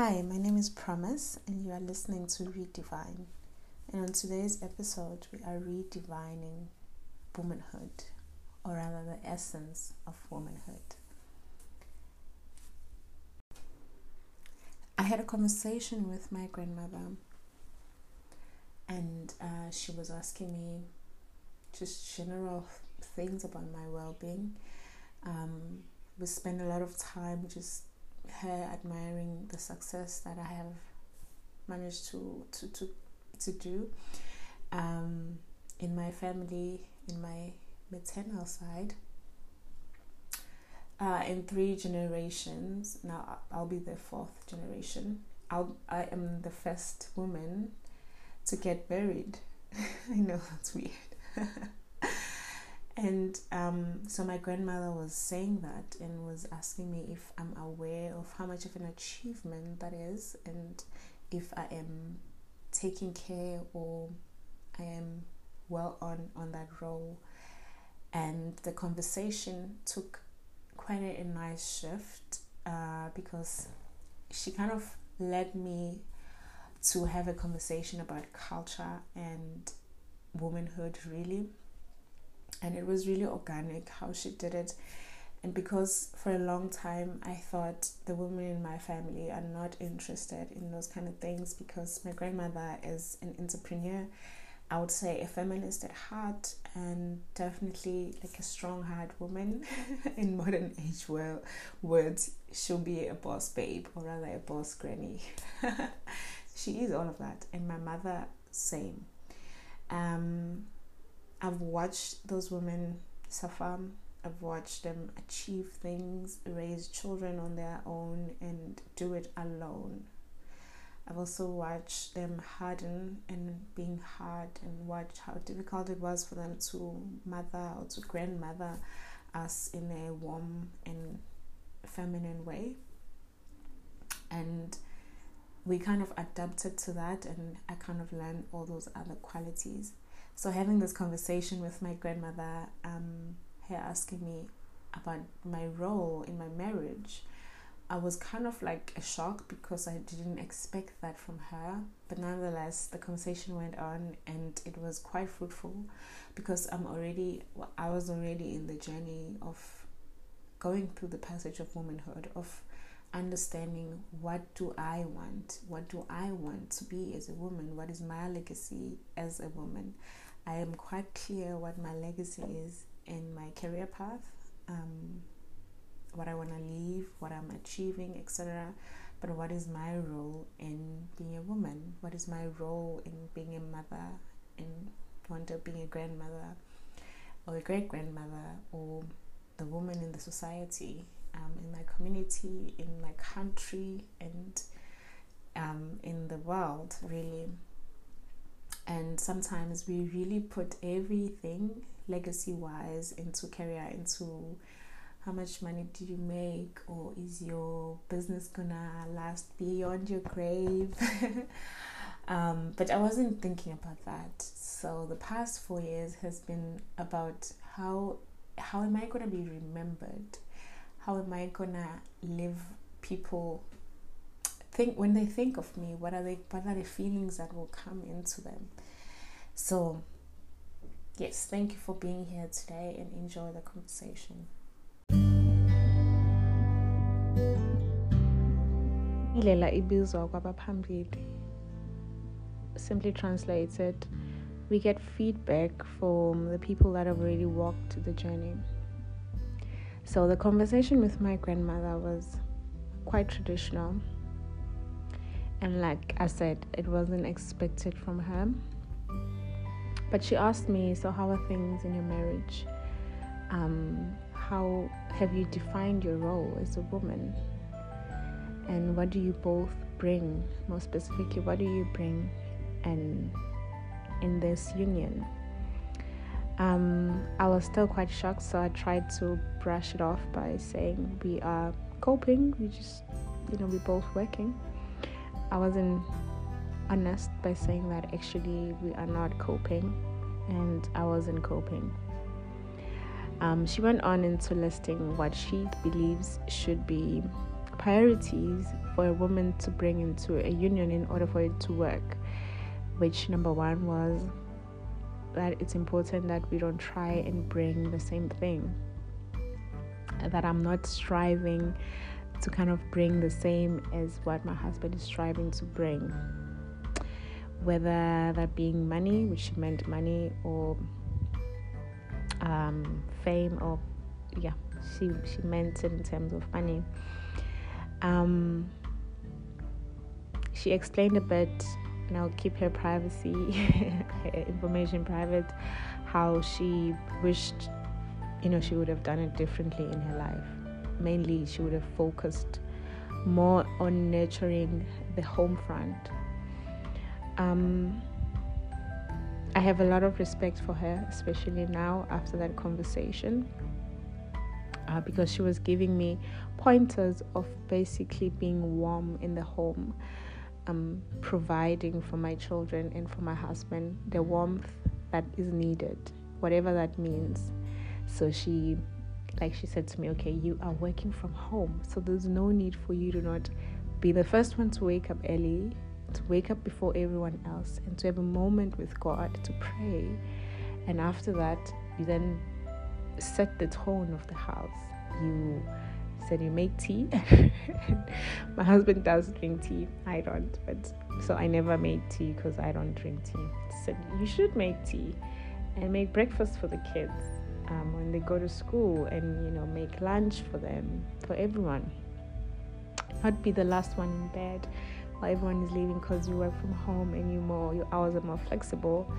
Hi, my name is Promise, and you are listening to Redivine. And on today's episode, we are redefining womanhood, or rather, the essence of womanhood. I had a conversation with my grandmother, and uh, she was asking me just general things about my well being. Um, we spend a lot of time just her admiring the success that I have managed to to to, to do um, in my family, in my maternal side. Uh, in three generations, now I'll be the fourth generation. I'll, I am the first woman to get married. I know that's weird. And um, so my grandmother was saying that and was asking me if I'm aware of how much of an achievement that is and if I am taking care or I am well on on that role. And the conversation took quite a, nice shift uh, because she kind of led me to have a conversation about culture and womanhood really and it was really organic how she did it and because for a long time I thought the women in my family are not interested in those kind of things because my grandmother is an entrepreneur, I would say a feminist at heart and definitely like a strong heart woman in modern age well words she'll be a boss babe or rather a boss granny. she is all of that and my mother same. Um I've watched those women suffer. I've watched them achieve things, raise children on their own, and do it alone. I've also watched them harden and being hard and watched how difficult it was for them to mother or to grandmother us in a warm and feminine way. And we kind of adapted to that, and I kind of learned all those other qualities. So having this conversation with my grandmother, um, her asking me about my role in my marriage, I was kind of like a shock because I didn't expect that from her. But nonetheless, the conversation went on and it was quite fruitful because I'm already, I was already in the journey of going through the passage of womanhood, of understanding what do I want, what do I want to be as a woman, what is my legacy as a woman. I am quite clear what my legacy is in my career path, um, what I want to leave, what I'm achieving, etc. But what is my role in being a woman? What is my role in being a mother, in one day being a grandmother, or a great grandmother, or the woman in the society, um, in my community, in my country, and um, in the world, really and sometimes we really put everything legacy wise into career into how much money do you make or is your business gonna last beyond your grave? Um, but i wasn't thinking about that. So the past four years has been about how how am i gonna be remembered? How am i gonna live people think when they think of me what are they what are the feelings that will come into them? So yes thank you for being here today and enjoy the conversation. Ilela ibizwa kwabaphambili. Simply translated we get feedback from the people that have already walked the journey. So the conversation with my grandmother was quite traditional and like I said, it wasn't expected from her. But she asked me, So, how are things in your marriage? Um, how have you defined your role as a woman? And what do you both bring? More specifically, what do you bring and in this union? Um, I was still quite shocked, so I tried to brush it off by saying we are coping. We just, you know, we're both working. I wasn't honest by saying that actually we are not coping and I wasn't coping. Um, she went on into listing what she believes should be priorities for a woman to bring into a union in order for it to work. Which number one was that it's important that we don't try and bring the same thing. That I'm not striving to kind of bring the same as what my husband is striving to bring. Whether that being money, which meant money, or um, fame, or yeah, she she meant it in terms of money. Um, she explained a bit, and I'll keep her privacy, her information private, how she wished, you know, she would have done it differently in her life. Mainly, she would have focused more on nurturing the home front. Um, I have a lot of respect for her, especially now after that conversation uh, because she was giving me pointers of basically being warm in the home, um, providing for my children and for my husband the warmth that is needed, whatever that means. So she, like she said to me, okay, you are working from home, so there's no need for you to not be the first one to wake up early, to wake up before everyone else, and to have a moment with God to pray. And after that, you then set the tone of the house. You said you make tea. My husband does drink tea. I don't, but so I never made tea because I don't drink tea. Said you should make tea and make breakfast for the kids um, when they go to school, and you know make lunch for them for everyone. Not be the last one in bed while everyone is leaving because you work from home and you more your hours are more flexible,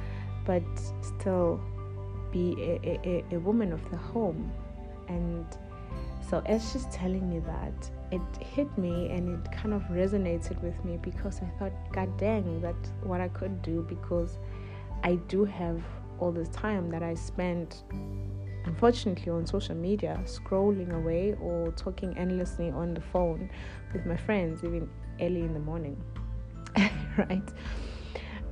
but still be a, a, a woman of the home. And so as she's telling me that, it hit me and it kind of resonated with me because I thought, God dang, that's what I could do because I do have all this time that I spend unfortunately on social media scrolling away or talking endlessly on the phone with my friends even early in the morning right?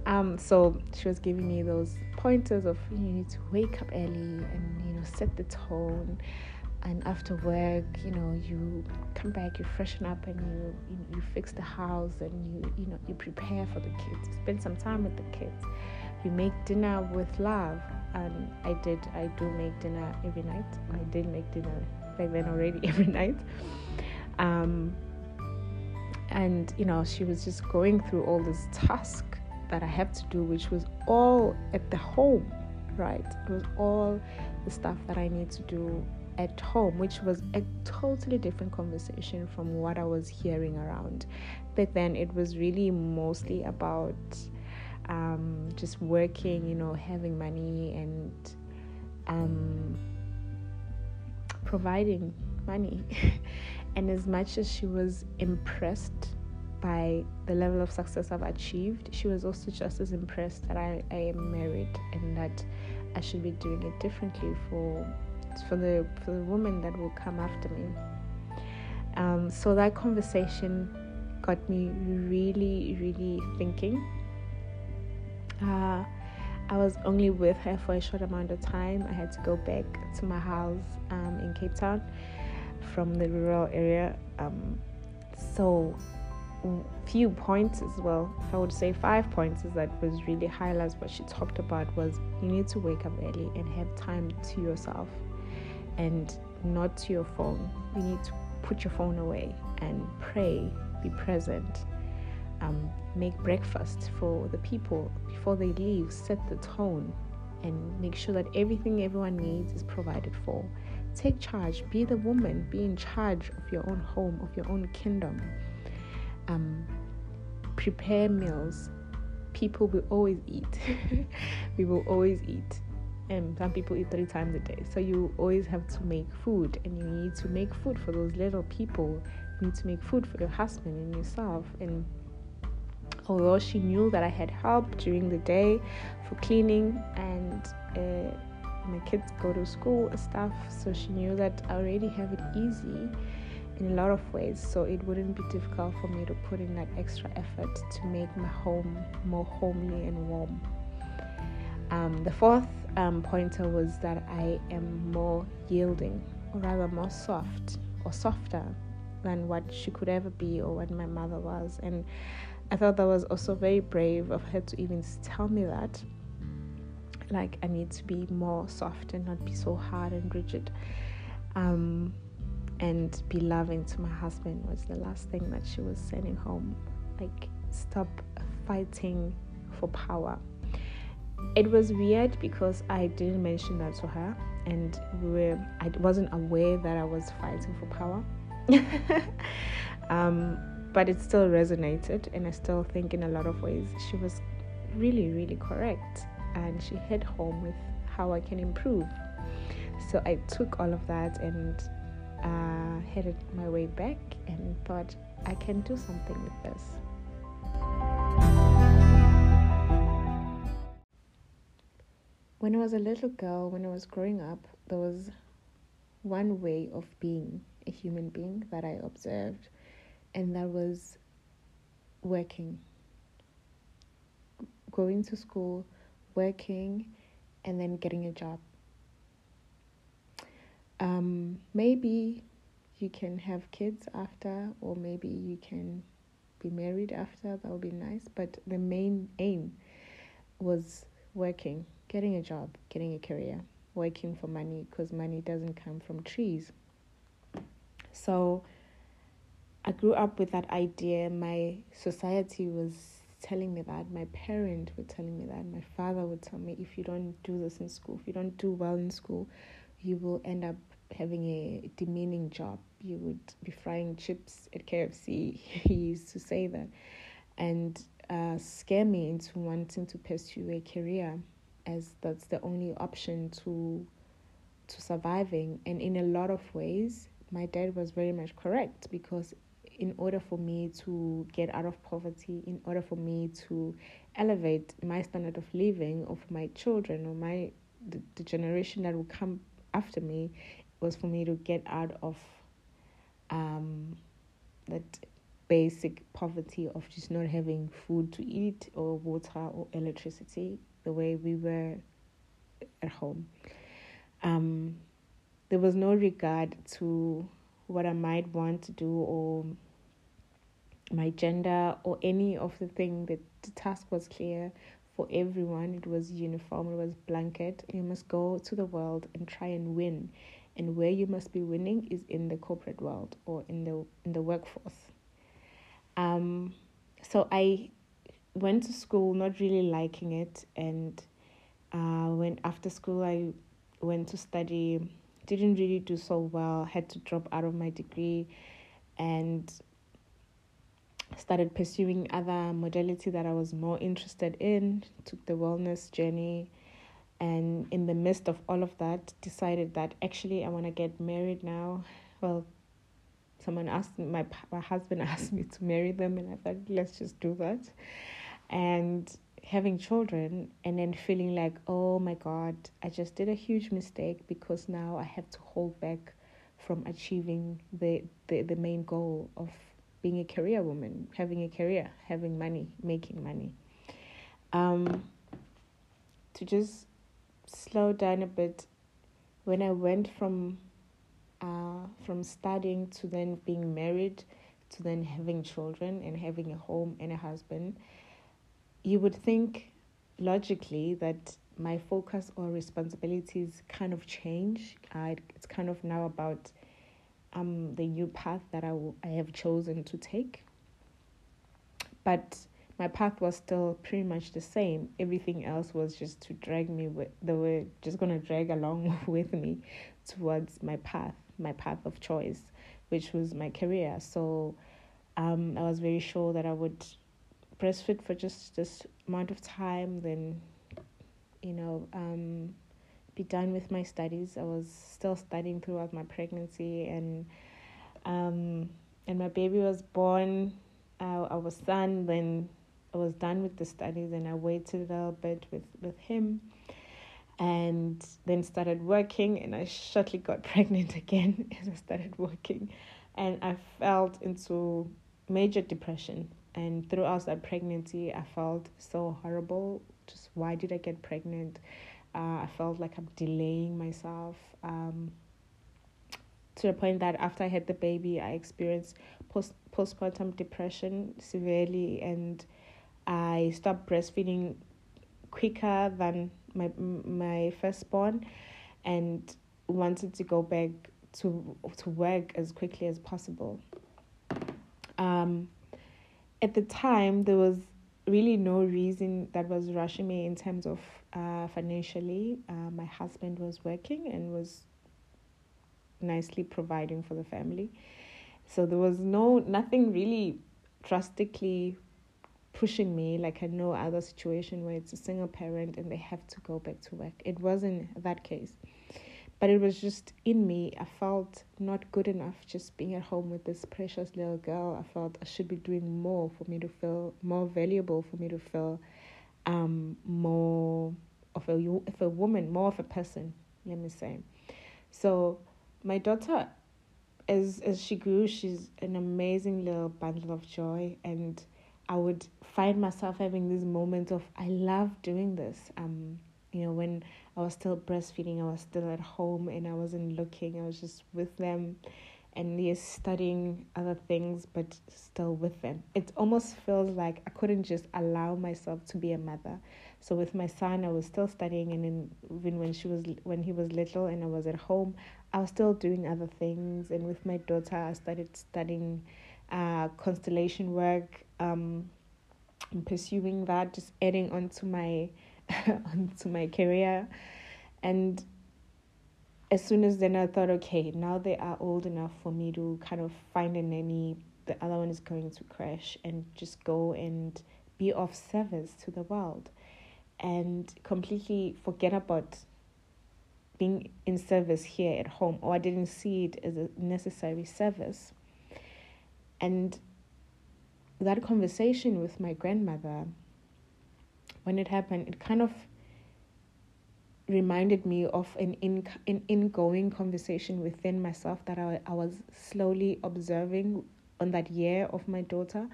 Um, so she was giving me those pointers of you need to wake up early and you know set the tone. And after work you know you come back you freshen up and you, you you, fix the house and you you know you prepare for the kids. Spend some time with the kids you make dinner with love and i did i do make dinner every night i did make dinner back then already every night um, and you know she was just going through all this task that I have to do, which was all at the home, right? It was all the stuff that I need to do at home, which was a totally different conversation from what I was hearing around. But then it was really mostly about um, just working, you know, having money and um, providing money. and as much as she was impressed by the level of success I've achieved, she was also just as impressed that I, I am married and that I should be doing it differently for for the for the woman that will come after me. Um, so that conversation got me really, really thinking. Uh, I was only with her for a short amount of time. I had to go back to my house um, in Cape Town from the rural area. Um, so few points as well if i would say five points is that was really highlights what she talked about was you need to wake up early and have time to yourself and not to your phone you need to put your phone away and pray be present um, make breakfast for the people before they leave set the tone and make sure that everything everyone needs is provided for take charge be the woman be in charge of your own home of your own kingdom um, prepare meals, people will always eat. we will always eat. And some people eat three times a day. So you always have to make food and you need to make food for those little people. You need to make food for your husband and yourself. And although she knew that I had help during the day for cleaning and uh, my kids go to school and stuff, so she knew that I already have it easy in a lot of ways, so it wouldn't be difficult for me to put in that extra effort to make my home more homely and warm. Um, the fourth um, pointer was that I am more yielding, or rather more soft or softer than what she could ever be or what my mother was. And I thought that was also very brave of her to even tell me that. Like, I need to be more soft and not be so hard and rigid. Um, and be loving to my husband was the last thing that she was sending home. Like, stop fighting for power. It was weird because I didn't mention that to her, and we were, I wasn't aware that I was fighting for power. um, but it still resonated, and I still think in a lot of ways she was really, really correct, and she hit home with how I can improve. So I took all of that and uh, headed my way back and thought I can do something with this. When I was a little girl, when I was growing up, there was one way of being a human being that I observed, and that was working, going to school, working, and then getting a job. Um, maybe you can have kids after, or maybe you can be married after. That would be nice. But the main aim was working, getting a job, getting a career, working for money because money doesn't come from trees. So I grew up with that idea. My society was telling me that. My parents were telling me that. My father would tell me if you don't do this in school, if you don't do well in school, you will end up having a demeaning job. You would be frying chips at KFC. he used to say that. And uh, scare me into wanting to pursue a career as that's the only option to to surviving and in a lot of ways my dad was very much correct because in order for me to get out of poverty in order for me to elevate my standard of living of my children or my the, the generation that will come after me was for me to get out of um, that basic poverty of just not having food to eat or water or electricity the way we were at home. Um, there was no regard to what I might want to do or my gender or any of the thing that the task was clear for everyone it was uniform it was blanket you must go to the world and try and win and where you must be winning is in the corporate world or in the in the workforce. Um, so I went to school not really liking it, and uh, when after school I went to study, didn't really do so well. Had to drop out of my degree, and started pursuing other modality that I was more interested in. Took the wellness journey and in the midst of all of that decided that actually i want to get married now well someone asked my my husband asked me to marry them and i thought let's just do that and having children and then feeling like oh my god i just did a huge mistake because now i have to hold back from achieving the the, the main goal of being a career woman having a career having money making money um to just slow down a bit when I went from uh, from studying to then being married to then having children and having a home and a husband, you would think logically that my focus or responsibilities kind of change. Uh, it's kind of now about um, the new path that I, w- I have chosen to take. But my path was still pretty much the same. Everything else was just to drag me with they were just gonna drag along with me towards my path, my path of choice, which was my career. So um, I was very sure that I would breastfeed for just this amount of time, then you know, um, be done with my studies. I was still studying throughout my pregnancy and um, and my baby was born. Uh, our son then I was done with the studies and I waited a little bit with, with him and then started working and I shortly got pregnant again as I started working and I felt into major depression and throughout that pregnancy I felt so horrible just why did I get pregnant uh, I felt like I'm delaying myself um, to the point that after I had the baby, I experienced post postpartum depression severely, and I stopped breastfeeding quicker than my my firstborn, and wanted to go back to to work as quickly as possible. Um, at the time, there was really no reason that was rushing me in terms of uh, financially. Uh, my husband was working and was nicely providing for the family. So there was no nothing really drastically pushing me like I know other situation where it's a single parent and they have to go back to work. It wasn't that case. But it was just in me. I felt not good enough just being at home with this precious little girl. I felt I should be doing more for me to feel more valuable, for me to feel um, more of a, of a woman, more of a person, let me say. So my daughter, as as she grew, she's an amazing little bundle of joy, and I would find myself having these moments of I love doing this. Um, you know, when I was still breastfeeding, I was still at home, and I wasn't looking. I was just with them, and yes, studying other things, but still with them. It almost feels like I couldn't just allow myself to be a mother. So with my son, I was still studying, and then even when she was when he was little and I was at home, I was still doing other things. And with my daughter, I started studying uh, constellation work, um, pursuing that, just adding onto my onto my career, and as soon as then I thought, okay, now they are old enough for me to kind of find a nanny. The other one is going to crèche and just go and be of service to the world and completely forget about being in service here at home, or I didn't see it as a necessary service. And that conversation with my grandmother, when it happened, it kind of reminded me of an in an ingoing conversation within myself that I, I was slowly observing on that year of my daughter,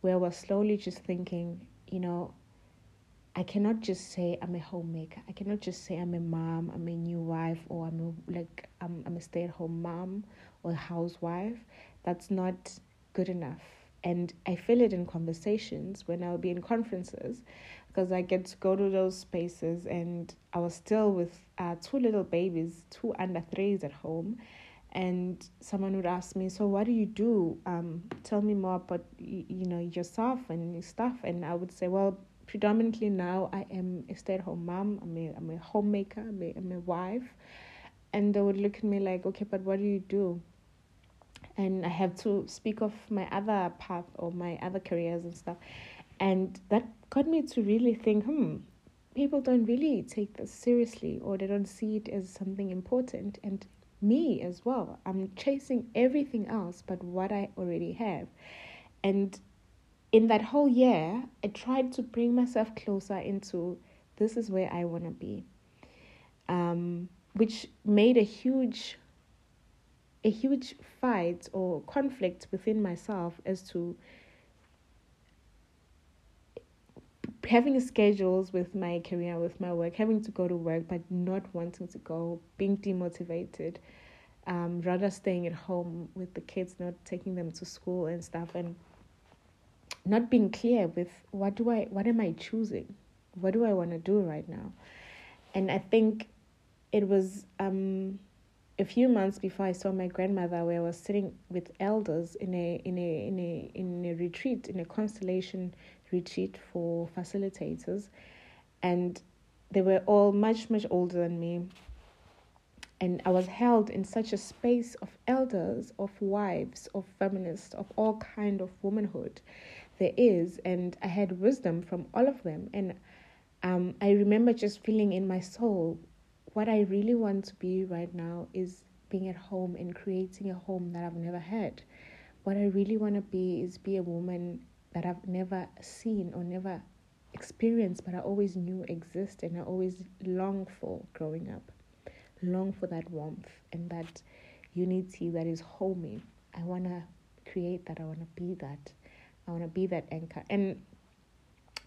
where I was slowly just thinking, you know, I cannot just say I'm a homemaker. I cannot just say I'm a mom, I'm a new wife, or I'm a, like I'm, I'm a stay at home mom or housewife. That's not good enough. And I feel it in conversations when I'll be in conferences because I get to go to those spaces and I was still with uh, two little babies, two under threes at home. And someone would ask me, "So what do you do? Um, tell me more about you, know yourself and your stuff." And I would say, "Well, predominantly now I am a stay at home mom, I'm a, I'm a homemaker, I'm a, I'm a wife. And they would look at me like, okay, but what do you do? And I have to speak of my other path or my other careers and stuff. And that got me to really think, hmm, people don't really take this seriously or they don't see it as something important. And me as well. I'm chasing everything else but what I already have. And in that whole year, I tried to bring myself closer into this is where I want to be, um, which made a huge, a huge fight or conflict within myself as to having schedules with my career, with my work, having to go to work, but not wanting to go, being demotivated, um, rather staying at home with the kids, not taking them to school and stuff, and not being clear with what do I what am I choosing? What do I want to do right now? And I think it was um, a few months before I saw my grandmother where I was sitting with elders in a in a in a in a retreat, in a constellation retreat for facilitators and they were all much much older than me and I was held in such a space of elders, of wives, of feminists, of all kind of womanhood there is, and I had wisdom from all of them. And um, I remember just feeling in my soul, what I really want to be right now is being at home and creating a home that I've never had. What I really want to be is be a woman that I've never seen or never experienced, but I always knew existed and I always long for growing up. Long for that warmth and that unity that is homey. I want to create that. I want to be that. I want to be that anchor. And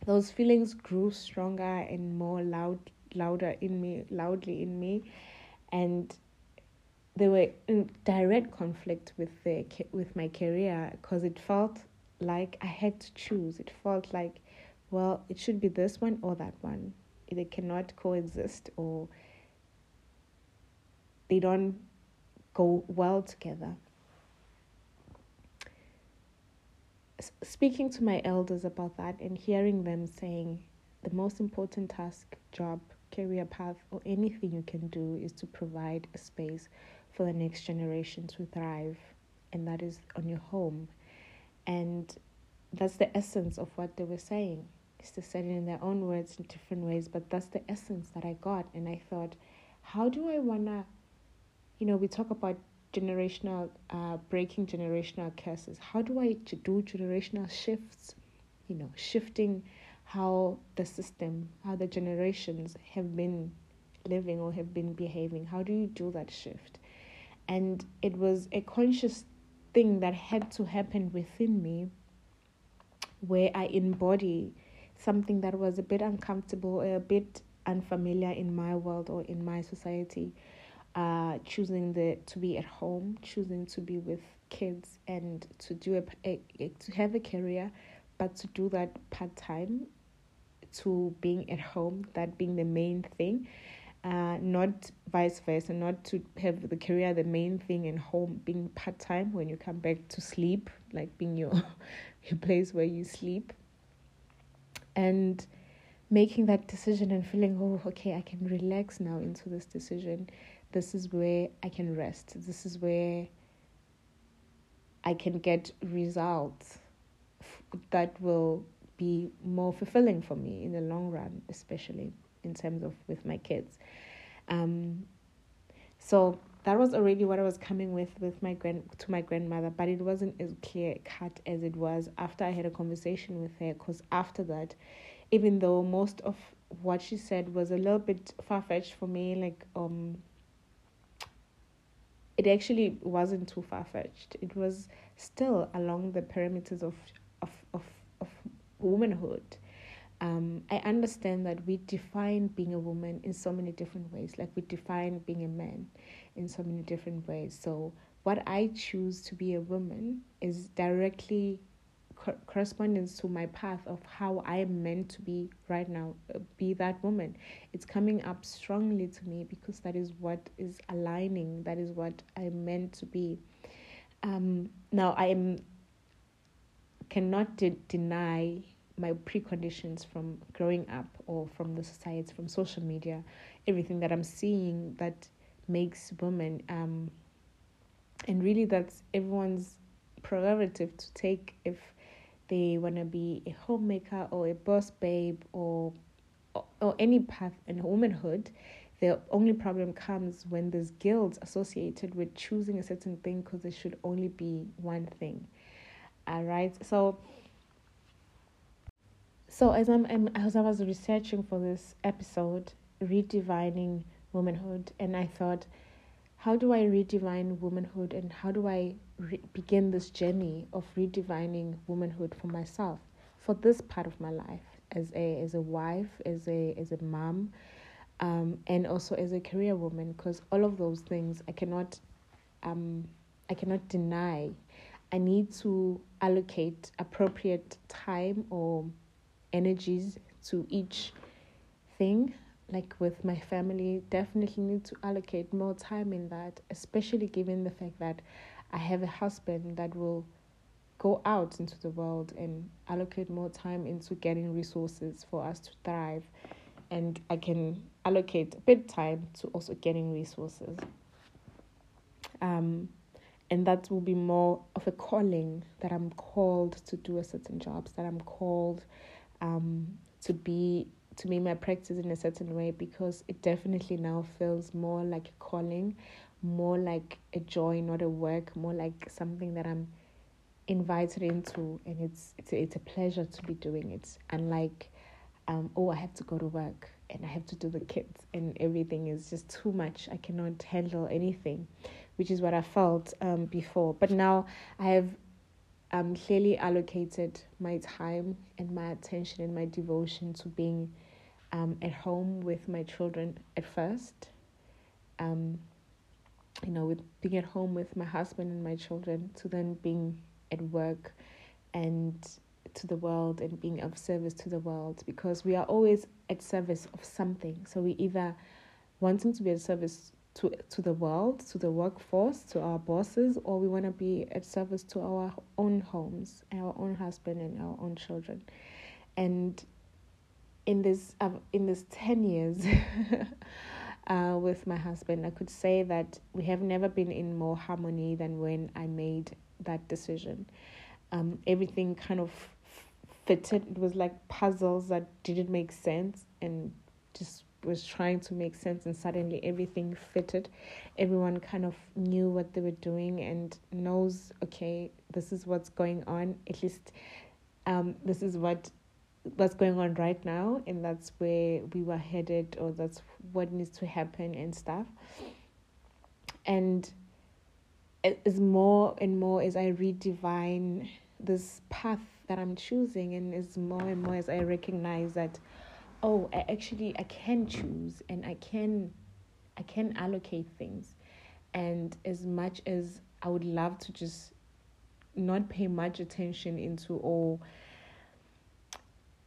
those feelings grew stronger and more loud, louder in me, loudly in me. And they were in direct conflict with the with my career because it felt like I had to choose. It felt like, well, it should be this one or that one. They cannot coexist or they don't go well together. Speaking to my elders about that and hearing them saying the most important task, job, career path, or anything you can do is to provide a space for the next generation to thrive, and that is on your home. And that's the essence of what they were saying. It's to say it in their own words in different ways, but that's the essence that I got. And I thought, how do I want to, you know, we talk about generational, uh, breaking generational curses. How do I do generational shifts? You know, shifting how the system, how the generations have been living or have been behaving. How do you do that shift? And it was a conscious thing that had to happen within me where I embody something that was a bit uncomfortable, a bit unfamiliar in my world or in my society. Uh, choosing the to be at home, choosing to be with kids, and to do a, a, a to have a career, but to do that part time, to being at home, that being the main thing, uh, not vice versa, not to have the career the main thing and home being part time when you come back to sleep, like being your a place where you sleep. And making that decision and feeling oh okay i can relax now into this decision. This is where i can rest. This is where i can get results that will be more fulfilling for me in the long run especially in terms of with my kids um, so that was already what I was coming with with my grand to my grandmother, but it wasn't as clear cut as it was after I had a conversation with her. Because after that, even though most of what she said was a little bit far fetched for me, like um, it actually wasn't too far fetched. It was still along the parameters of of of of womanhood um, I understand that we define being a woman in so many different ways, like we define being a man in so many different ways. So, what I choose to be a woman is directly co- correspondence to my path of how I am meant to be right now, uh, be that woman. It's coming up strongly to me because that is what is aligning, that is what I'm meant to be. Um, now, I am cannot de- deny my preconditions from growing up or from the society, from social media, everything that I'm seeing that makes women, um, and really that's everyone's prerogative to take if they want to be a homemaker or a boss babe or, or, or any path in womanhood. The only problem comes when there's guilt associated with choosing a certain thing because it should only be one thing. All right, so so as I'm, I'm as I was researching for this episode, redefining womanhood, and I thought, how do I redefine womanhood, and how do I re- begin this journey of redefining womanhood for myself, for this part of my life, as a as a wife, as a as a mom, um, and also as a career woman, because all of those things I cannot, um, I cannot deny. I need to allocate appropriate time or energies to each thing. Like with my family definitely need to allocate more time in that especially given the fact that i have a husband that will go out into the world and allocate more time into getting resources for us to thrive. And i can allocate a bit time to also getting resources. Um and that will be more of a calling that i'm called to do a certain jobs that i'm called um, to be to make my practice in a certain way because it definitely now feels more like a calling, more like a joy, not a work, more like something that I'm invited into, and it's it's a, it's a pleasure to be doing it. Unlike, um, oh, I have to go to work and I have to do the kids, and everything is just too much. I cannot handle anything, which is what I felt um before. But now I have um, clearly allocated my time and my attention and my devotion to being um, at home with my children at first. Um, you know, with being at home with my husband and my children, to then being at work and to the world and being of service to the world because we are always at service of something. So we either wanting to be at service to to the world, to the workforce, to our bosses, or we want to be at service to our own homes, our own husband and our own children. And in this uh, in this ten years uh, with my husband, I could say that we have never been in more harmony than when I made that decision. Um, everything kind of fitted. It was like puzzles that didn't make sense and just was trying to make sense and suddenly everything fitted. Everyone kind of knew what they were doing and knows okay this is what's going on. At least um this is what what's going on right now and that's where we were headed or that's what needs to happen and stuff. And as more and more as i redefine this path that i'm choosing and as more and more as i recognize that oh I actually i can choose and i can i can allocate things. And as much as i would love to just not pay much attention into all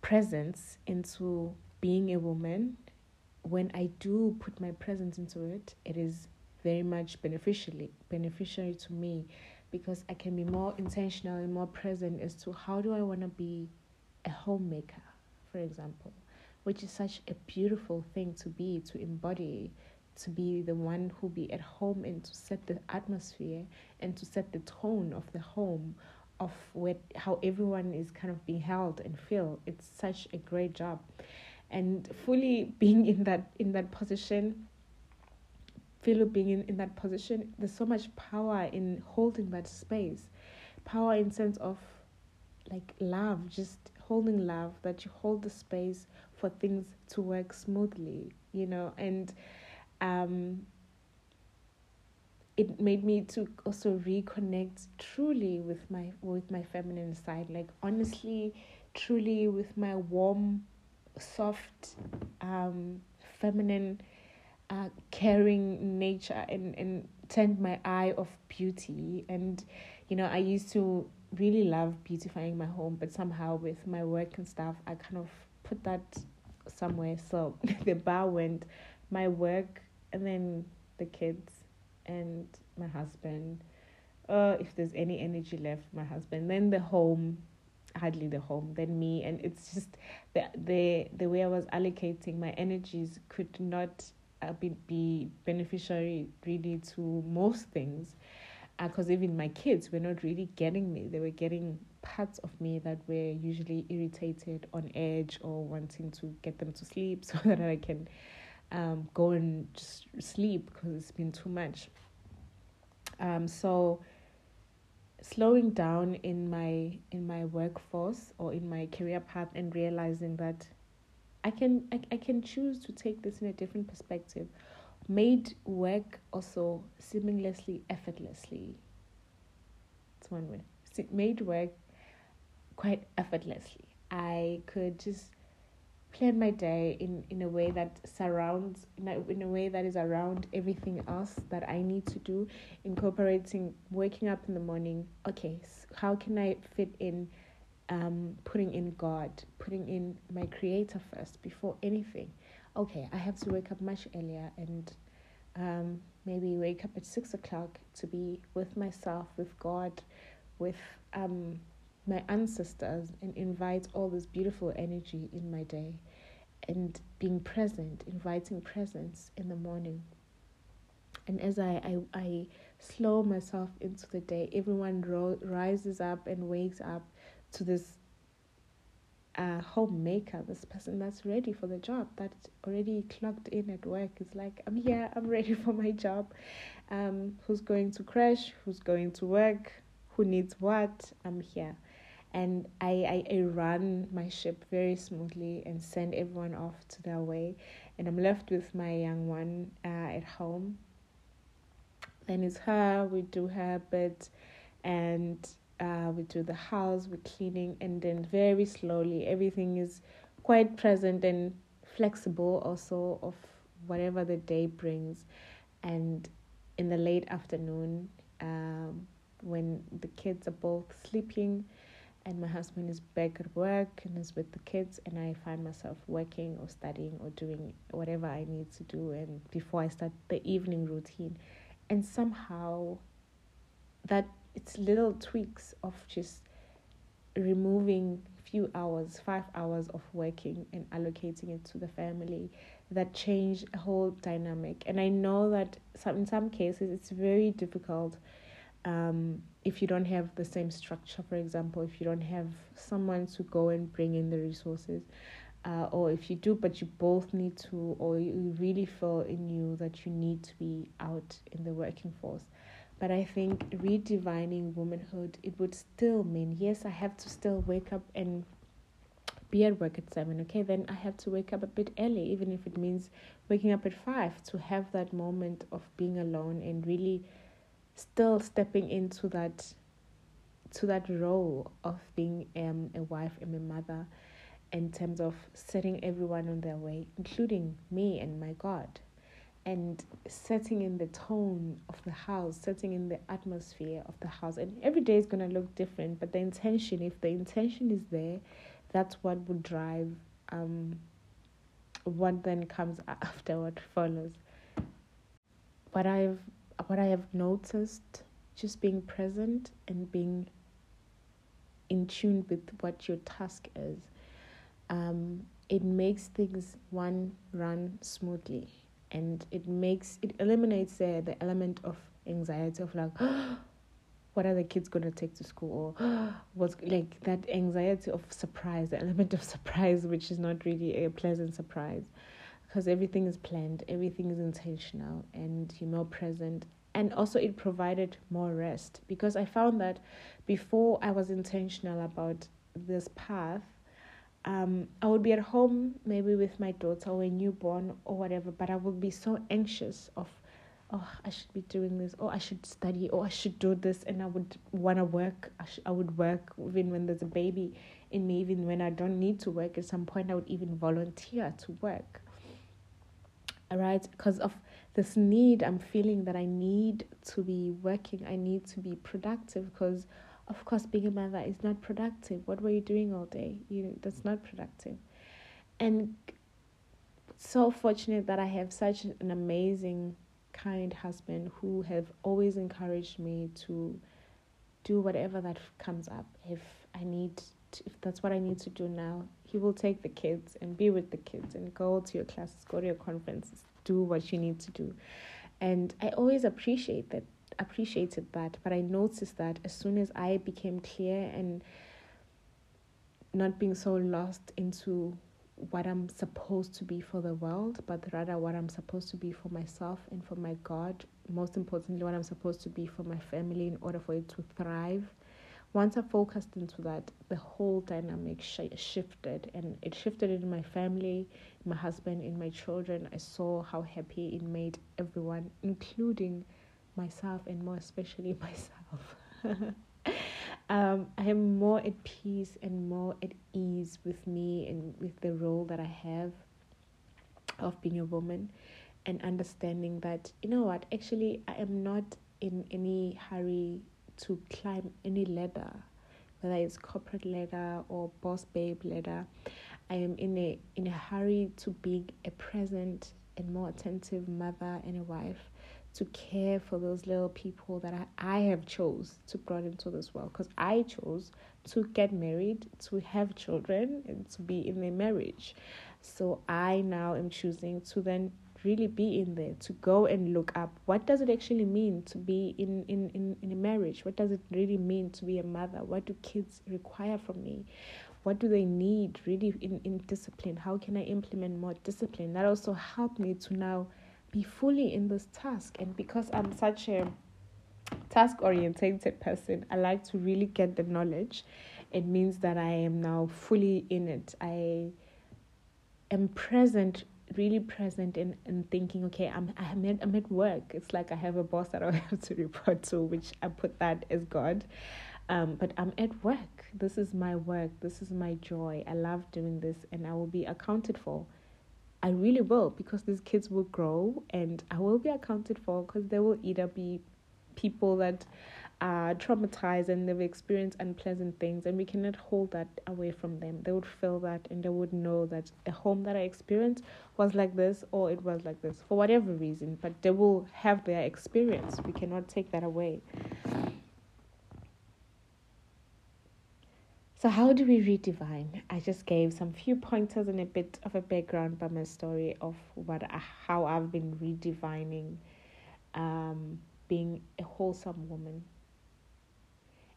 presence into being a woman when i do put my presence into it it is very much beneficially beneficiary to me because i can be more intentional and more present as to how do i want to be a homemaker for example which is such a beautiful thing to be, to embody, to be the one who be at home and to set the atmosphere and to set the tone of the home of where how everyone is kind of being held and feel. It's such a great job. And fully being in that in that position, Philo being in, in that position, there's so much power in holding that space. Power in sense of like love, just holding love, that you hold the space for things to work smoothly, you know, and um, it made me to also reconnect truly with my with my feminine side, like honestly, truly with my warm, soft, um, feminine, uh, caring nature, and and turned my eye of beauty. And you know, I used to really love beautifying my home, but somehow with my work and stuff, I kind of put that somewhere. So the bar went my work and then the kids and my husband. Uh, if there's any energy left, my husband. Then the home, hardly the home. Then me, and it's just the the the way I was allocating my energies could not uh, be be beneficiary really to most things because uh, even my kids were not really getting me. They were getting parts of me that were usually irritated, on edge, or wanting to get them to sleep so that I can um, go and just sleep because it's been too much. Um, so slowing down in my in my workforce or in my career path and realizing that I can I, I can choose to take this in a different perspective made work also seamlessly effortlessly. It's one way. Made work quite effortlessly. I could just plan my day in, in a way that surrounds in a, in a way that is around everything else that I need to do, incorporating waking up in the morning. Okay, so how can I fit in um, putting in God, putting in my creator first before anything? okay, I have to wake up much earlier and um, maybe wake up at six o'clock to be with myself, with God, with um, my ancestors, and invite all this beautiful energy in my day and being present, inviting presence in the morning. And as I, I, I slow myself into the day, everyone ro- rises up and wakes up to this a homemaker, this person that's ready for the job, that's already clocked in at work. It's like, I'm here, I'm ready for my job. Um, who's going to crèche? Who's going to work? Who needs what? I'm here. And I, I, I run my ship very smoothly and send everyone off to their way. And I'm left with my young one uh, at home. Then it's her, we do her bit, and uh, we do the house, we're cleaning, and then very slowly everything is quite present and flexible also of whatever the day brings. And in the late afternoon um, when the kids are both sleeping and my husband is back at work and is with the kids and I find myself working or studying or doing whatever I need to do and before I start the evening routine. And somehow that it's little tweaks of just removing few hours five hours of working and allocating it to the family that change a whole dynamic. And I know that some in some cases it's very difficult um, if you don't have the same structure, for example, if you don't have someone to go and bring in the resources, uh, or if you do, but you both need to, or you really feel in you that you need to be out in the working force. But I think redefining womanhood, it would still mean, yes, I have to still wake up and be at work at seven. Okay, then I have to wake up a bit early, even if it means waking up at five to have that moment of being alone and really still stepping into that to that role of being um, a wife and a mother in terms of setting everyone on their way, including me and my God, and setting in the tone of the house, setting in the atmosphere of the house. And every day is going to look different, but the intention, if the intention is there, that's what will drive um, what then comes after, what follows. What I've what I have noticed, just being present and being in tune with what your task is, um, it makes things one run smoothly, and it makes it eliminates the the element of anxiety of like. what are the kids going to take to school or what's like that anxiety of surprise the element of surprise which is not really a pleasant surprise because everything is planned, everything is intentional, and you're more present. And also, it provided more rest because I found that before I was intentional about this path, um, I would be at home maybe with my daughter or a newborn or whatever, but I would be so anxious of, oh, I should be doing this, or I should study, or I should do this, and I would want to work. I, sh- I would work even when there's a baby in me, even when I don't need to work. At some point, I would even volunteer to work Uh, right? Because of this need i'm feeling that i need to be working i need to be productive because of course being a mother is not productive. What were you doing all day? You that's not productive. And so fortunate that i have such an amazing kind husband who have always encouraged me to do whatever that comes up. If i need to, if that's what i need to do now he will take the kids and be with the kids and go to your classes, go to your conferences, do what you need to do. And I always appreciate that appreciated that, but I noticed that as soon as I became clear and not being so lost into what I'm supposed to be for the world, but rather what I'm supposed to be for myself and for my God. Most importantly, what I'm supposed to be for my family in order for it to thrive once I focused into that, the whole dynamic sh- shifted, and it shifted in my family, my husband, in my children. I saw how happy it made everyone, including myself, and more especially myself. um, I am more at peace and more at ease with me and with the role that I have of being a woman, and understanding that you know what, actually, I am not in any hurry to climb any ladder, whether it's corporate ladder or boss babe ladder. I am in a in a hurry to be a present and more attentive mother and a wife to care for those little people that I, I have chose to brought into this world because I chose to get married, to have children, and to be in a marriage. So I now am choosing to then really be in there to go and look up. What does it actually mean to be in, in, in, in a marriage? What does it really mean to be a mother? What do kids require from me? What do they need really in, in discipline? How can i implement more discipline? That also helped me to now be fully in this task. And because i'm such a task orientated person i like to really get the knowledge. It means that i am now fully in it. I am present really present and, in thinking, okay, I'm I'm at, I'm at work. It's like I have a boss that I have to report to, which I put that as God. Um, but I'm at work. This is my work. This is my joy. I love doing this, and I will be accounted for I really will because these kids will grow and I will be accounted for because they will either be people that are traumatized and they've experienced unpleasant things and we cannot hold that away from them. They would feel that and they would know that the home that i experienced was like this or it was like this for whatever reason. But they will have their experience. We cannot take that away. So how do we redivine i just gave some few pointers and a bit of a background by my story of what how i've been redivining um, being a wholesome woman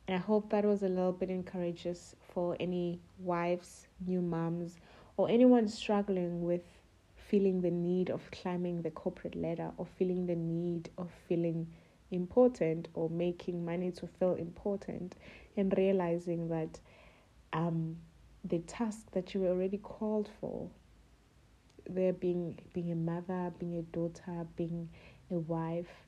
and I hope that was a little bit encourageous for any wives, new moms, or anyone struggling with feeling the need of climbing the corporate ladder or feeling the need of feeling important or making money to feel important and realizing that um, the task that you were already called for there being being a mother being a daughter being a wife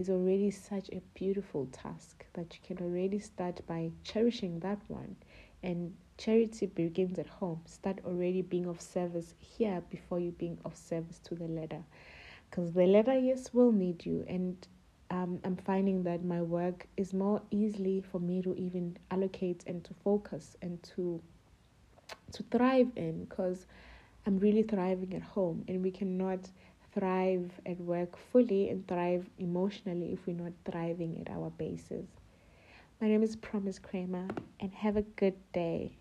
is already such a beautiful task that you can already start by cherishing that one. And charity begins at home. Start already being of service here before you being of service to the ladder. Because the ladder, yes, will need you. And um, I'm finding that my work is more easily for me to even allocate and to focus and to to thrive in because I'm really thriving at home and we cannot thrive at work fully and thrive emotionally if we're not thriving at our bases. My name is Promise Kramer, and have a good day.